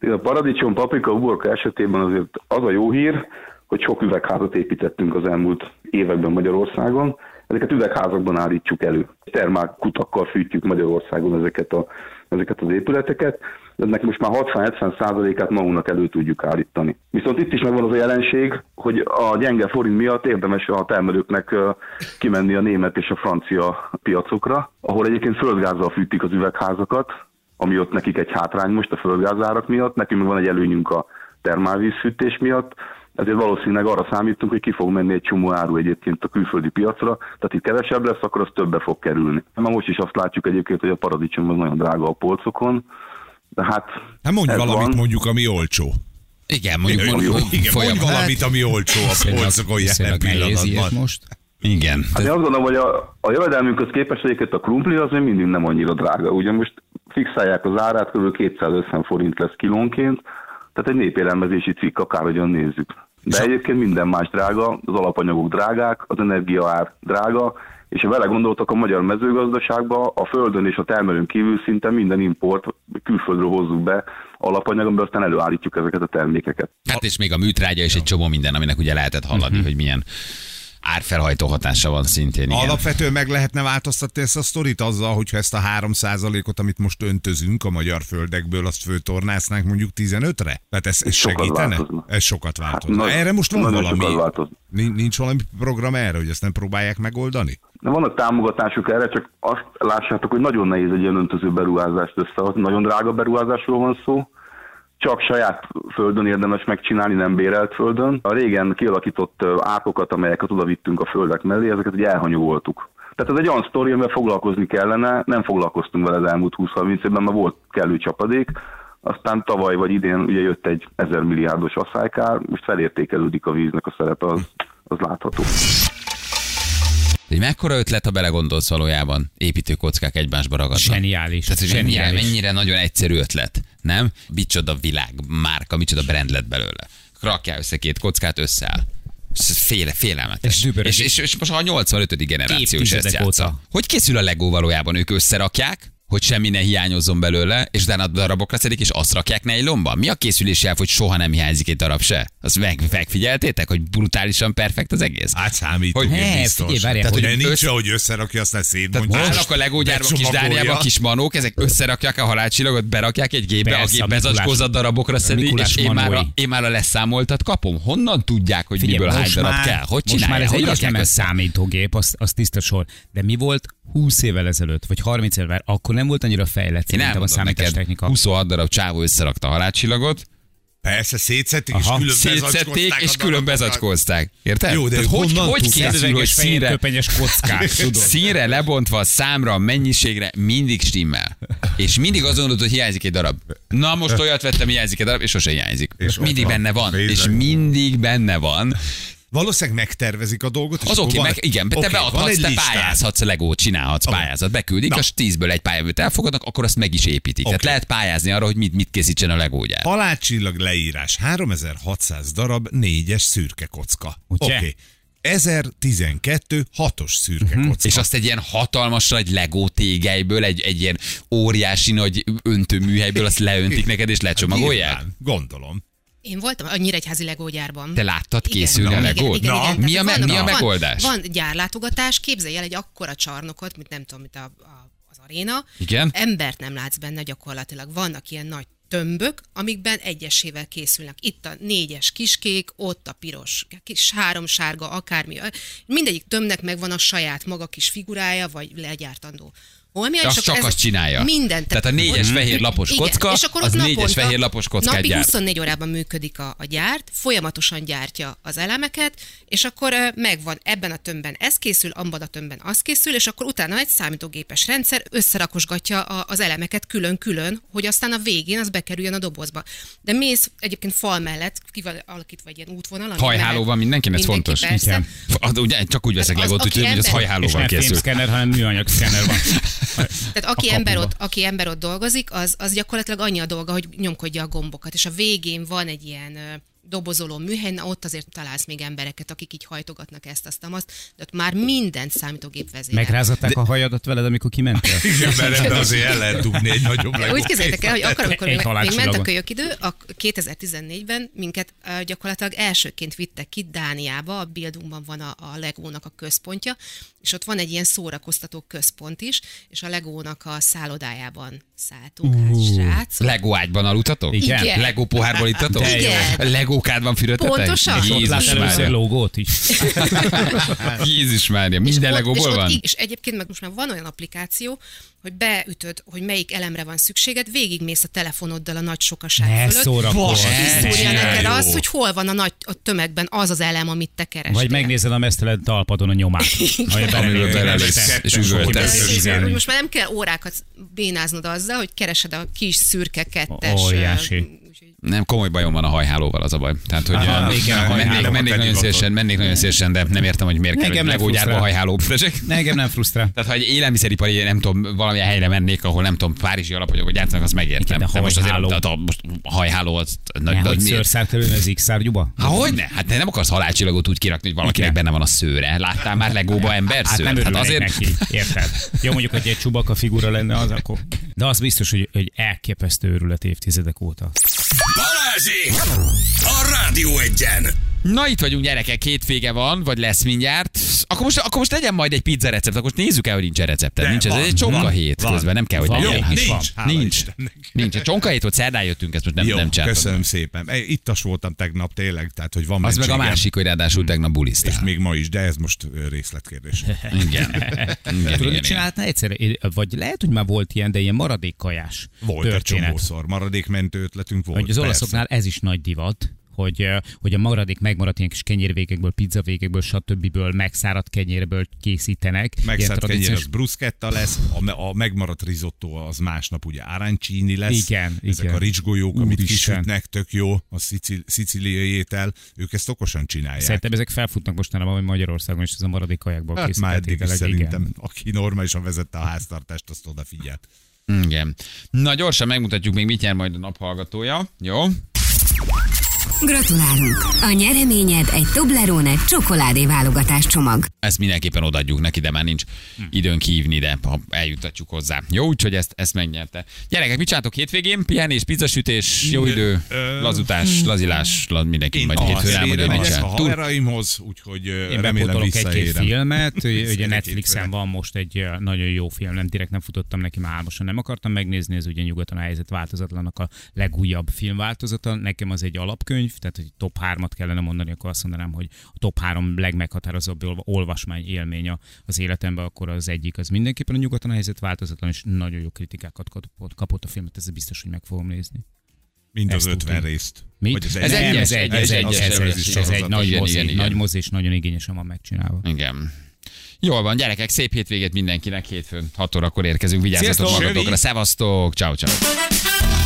A paradicsom, paprika, uborka esetében azért az a jó hír, hogy sok üvegházat építettünk az elmúlt években Magyarországon. Ezeket üvegházakban állítjuk elő. Termál kutakkal fűtjük Magyarországon ezeket, a, ezeket az épületeket. Ennek most már 60-70 százalékát magunknak elő tudjuk állítani. Viszont itt is megvan az a jelenség, hogy a gyenge forint miatt érdemes a termelőknek kimenni a német és a francia piacokra, ahol egyébként földgázzal fűtik az üvegházakat, ami ott nekik egy hátrány most a földgázárak miatt, nekünk van egy előnyünk a termálvízfűtés miatt, ezért valószínűleg arra számítunk, hogy ki fog menni egy csomó áru egyébként a külföldi piacra, tehát itt kevesebb lesz, akkor az többe fog kerülni. Már most is azt látjuk egyébként, hogy a paradicsom az nagyon drága a polcokon, de hát... Hát mondj valamit, van. mondjuk, ami olcsó. Igen, mondjuk, mondjuk, Igen, mondj folyam, valamit, ami olcsó a polcokon jelen pillanatban. most. igen. Hát én azt gondolom, hogy a, a jövedelmünkhöz képest egyébként a krumpli az még mindig nem annyira drága. Ugye most fixálják az árát, kb. 250 forint lesz kilónként, tehát egy népélelmezési cikk, akárhogyan nézzük. De egyébként minden más drága, az alapanyagok drágák, az energiaár drága, és ha vele gondoltak a magyar mezőgazdaságba, a földön és a termelőn kívül szinte minden import külföldről hozzuk be alapanyag, amiből aztán előállítjuk ezeket a termékeket. Hát és még a műtrágya és egy csomó minden, aminek ugye lehetett hallani, hogy milyen árfelhajtó hatása van szintén. Igen. Alapvetően meg lehetne változtatni ezt a sztorit azzal, hogyha ezt a 3%-ot, amit most öntözünk a magyar földekből, azt föltornásznánk mondjuk 15-re? Tehát ez, ez Sokat segítene? változna. Ez sokat változna. nagy- erre most van valami? Nincs valami program erre, hogy ezt nem próbálják megoldani? De vannak támogatások erre, csak azt lássátok, hogy nagyon nehéz egy ilyen öntöző beruházást összehozni. Nagyon drága beruházásról van szó. Csak saját földön érdemes megcsinálni, nem bérelt földön. A régen kialakított ápokat, amelyeket oda vittünk a földek mellé, ezeket ugye elhanyagoltuk. Tehát ez egy olyan sztori, amivel foglalkozni kellene, nem foglalkoztunk vele az elmúlt 20-30 évben, mert volt kellő csapadék, aztán tavaly vagy idén ugye jött egy 1000 milliárdos asszálykár, most felértékelődik a víznek a szerepe, az, az látható. Egy mekkora ötlet, ha belegondolsz valójában, építőkockák egymásba ragadnak. Zseniális. Tehát, hogy Zseniális. mennyire nagyon egyszerű ötlet, nem? Micsoda világ, márka, micsoda brand lett belőle. Rakjál össze két kockát, összeáll. Féle, félelmetes. És és, és, és most a 85. generáció is ezt játsza. óta. Hogy készül a Lego valójában? Ők összerakják, hogy semmi ne hiányozzon belőle, és utána darabokra szedik, és azt rakják nejlomba. Mi a készülési elv, hogy soha nem hiányzik egy darab se? Azt meg, megfigyeltétek, hogy brutálisan perfekt az egész? Hát számít, Hogy- Ne, biztos. figyelj, várjál, Tehát, hogy hogy nincs, össze- hogy összerakja, aztán Tehát szétmondja. állnak a Lego gyárban, kis. Dániában, kis manók, ezek összerakják a halálcsillagot, berakják egy gépbe, Persze, a gép a bezacskózat darabokra szedi, Mikulás és én már, a, én már a leszámoltat kapom. Honnan tudják, hogy Figyelj, miből hány darab már- kell? Hogy Most már ez egyáltalán számítógép, az, az tiszta sor. De mi volt 20 évvel ezelőtt, vagy 30 évvel, akkor nem volt annyira fejlett Én szerintem a számítástechnika. 26 darab csávó összerakta a halálcsillagot, Persze, szétszették, és Aha. külön szétszették, és külön bezacskózták. Érted? Jó, de Tehát hogy, hogy készül, hogy színre, kockák, (laughs) tudod. színre lebontva, számra, mennyiségre mindig stimmel. És mindig azon gondolod, hogy hiányzik egy darab. Na most olyat vettem, hiányzik egy darab, és sose hiányzik. És És mindig van. benne van. És mindig benne van. Valószínűleg megtervezik a dolgot. és Az oké, van- meg, igen, te oké, van beadhatsz, egy te listád. pályázhatsz, legót csinálhatsz, pályázat, beküldik, Na. és tízből egy pályavőt elfogadnak, akkor azt meg is építik. Tehát Oké. lehet pályázni arra, hogy mit, mit készítsen a legógyár. Halálcsillag leírás. 3600 darab négyes szürke kocka. Oké. 1012 hatos szürke Mhm. kocka. És azt egy ilyen hatalmas nagy legó tégelyből, egy, egy ilyen óriási nagy öntőműhelyből azt leöntik neked, és lecsomagolják. Nyilván, Gondolom. Én voltam a Nyíregyházi legógyárban. Te láttad Igen. készülni a Igen, legót? igen, igen. Mi a, me- mi a van- megoldás? Van, van gyárlátogatás, képzelj el egy akkora csarnokot, mint nem tudom, mint a, a, az aréna. Igen. Embert nem látsz benne gyakorlatilag. Vannak ilyen nagy tömbök, amikben egyesével készülnek. Itt a négyes kiskék, ott a piros, kis három sárga, akármi. Mindegyik tömbnek megvan a saját maga kis figurája, vagy legyártandó. Holmia, Azt és csak azt csinálja. Minden. Tehát a négyes fehér lapos Igen, kocka, és akkor az ott négyes naponta fehér lapos kockát napi gyárt. 24 órában működik a, a gyárt, folyamatosan gyártja az elemeket, és akkor megvan ebben a tömbben ez készül, abban a tömbben az készül, és akkor utána egy számítógépes rendszer összerakosgatja a, az elemeket külön-külön, hogy aztán a végén az bekerüljön a dobozba. De mész egyébként fal mellett, ki van alakítva egy ilyen útvonal. ami Hajháló mehet- van mindenkinek, ez mindenki, fontos. Persze. Igen. Az, ugye, csak úgy veszek úgyhogy hogy az hajhálóval nem készül. filmszkenner, hanem műanyag szkenner van. (laughs) Tehát aki ember, ott, aki ember ott dolgozik, az, az gyakorlatilag annyi a dolga, hogy nyomkodja a gombokat, és a végén van egy ilyen dobozoló műhely, na ott azért találsz még embereket, akik így hajtogatnak ezt, azt, azt, de ott már mindent számítógép vezérel. Megrázatták a hajadat veled, amikor kimentél? (laughs) Igen, mert ebben azért el lehet dugni egy nagyobb legót. Úgy képzeljétek el, hogy akkor, amikor még, még ment a kölyök idő, a 2014-ben minket uh, gyakorlatilag elsőként vittek ki Dániába, a Bildunkban van a, a Legónak a központja, és ott van egy ilyen szórakoztató központ is, és a Legónak a szállodájában szálltunk uh, át, srác. Lego ágyban aludtatok? Igen. Igen. Lego pohárból ittatok? Igen. Lego logókád van fürödtetek? Pontosan. Ott Jézus lát először Mária. logót is. (laughs) Jézus Mária, minden ott- legóból és ott van? És egyébként meg most már van olyan applikáció, hogy beütöd, hogy melyik elemre van szükséged, végigmész a telefonoddal a nagy sokaság Ne fölött, szórakozz. és kiszúrja neked jó. azt, hogy hol van a nagy a tömegben az az elem, amit te kerestél. Vagy megnézed a mesztelen talpadon a nyomát. (laughs) Amiről belelépsz, és és üvöltesz. És- most már nem kell órákat bénáznod azzal, hogy keresed a kis szürke kettes. Óriási. Nem, komoly bajom van a hajhálóval, az a baj. Tehát, hogy Aha, uh, igen, a mennék, nagyon szélesen, mennék nagyon szélesen, de nem értem, hogy miért kell, legógyárba frusztrál. hajháló. Tessék? Ne, Engem nem frusztrál. Tehát, ha egy élelmiszeripari, nem tudom, valamilyen helyre mennék, ahol nem tudom, párizsi alapanyagokat gyártanak, azt megértem. Igen, de de most azért hajháló. a, a, most a hajháló az nagy, hogy miért? szőrszál kerülni az X-szárgyúba? Há, hogy ne? Hát nem akarsz halálcsillagot úgy kirakni, hogy valakinek benne van a szőre. Láttál már legóba ember Hát nem szőr? örülnék azért... neki, érted? Jó, mondjuk, hogy egy csubaka figura lenne az, akkor... (laughs) De az biztos, hogy, hogy elképesztő őrület évtizedek óta. Balázsi! A Rádió egyen! Na itt vagyunk gyerekek, hétvége van, vagy lesz mindjárt. Akkor most, akkor most legyen majd egy pizza recept, akkor most nézzük el, hogy nincs recept. De Nincs, ez van, egy csonka hét van. közben, nem kell, hogy Van. legyen. Jó, Hát nincs, Nincs. Istennek. Nincs. A csonka hét volt, szerdán jöttünk, ezt most nem, Jó, nem csináltam. köszönöm szépen. Ittas voltam tegnap tényleg, tehát hogy van Az meg a másik, hogy ráadásul tegnap És bulisztál. még ma is, de ez most részletkérdés. (laughs) (laughs) Igen. Igen, Tudod, csinálhatna egyszer? Vagy lehet, hogy már volt ilyen, de ilyen maradékkajás Volt egy történet. csomószor, maradékmentő ötletünk volt. Hogy az olaszoknál ez is nagy divat, hogy, hogy a maradék megmaradt ilyen kis kenyérvégekből, pizzavégekből, stb. megszáradt kenyérből készítenek. Ilyen Megszállt kenyér, az bruschetta lesz, a, me- a megmaradt risotto az másnap ugye arancini lesz. Igen, Ezek igen. a ricsgolyók, amit kisütnek, tök jó, a szicil, szicíliai étel, ők ezt okosan csinálják. Szerintem ezek felfutnak mostanában, hogy Magyarországon is ez a maradék kajákból hát már eddig is készített szerintem, igen. aki normálisan vezette a háztartást, azt odafigyelt. Igen. Na gyorsan megmutatjuk még, mit nyer majd a naphallgatója. Jó? Gratulálunk! A nyereményed egy Toblerone csokoládé válogatás csomag. Ezt mindenképpen odaadjuk neki, de már nincs időnk hívni, de ha eljutatjuk hozzá. Jó, úgyhogy ezt, ezt megnyerte. Gyerekek, mit csináltok hétvégén? Pihenés, pizzasütés, jó idő, lazutás, lazilás, laz, mindenki Én majd a hétfőn elmondja, mit a csinál. Túl- haveraimhoz, úgyhogy Én remélem egy-két filmet, ugye Netflixen van most egy nagyon jó film, nem direkt nem futottam neki, már álmosan nem akartam megnézni, ez ugye nyugaton a helyzet változatlanak a legújabb filmváltozata. Nekem az egy alapkönyv, tehát hogy top 3-at kellene mondani, akkor azt mondanám, hogy a top 3 legmeghatározóbb olva- olvasmány élmény az életemben, akkor az egyik az mindenképpen a nyugaton a helyzet változatlan, és nagyon jó kritikákat kapott, kapott a filmet, ez biztos, hogy meg fogom nézni. Mind az Ezt 50 tudni. részt. Mi? Vagy az Ez egy- ez egy, ez egy, ez egy, ez egy nagy mozi, nagy mozi, és nagyon igényesen van megcsinálva. Igen. Jól van, gyerekek, szép hétvégét mindenkinek, hétfőn 6 órakor érkezünk, vigyázzatok magatokra, szevasztok, ciao ciao.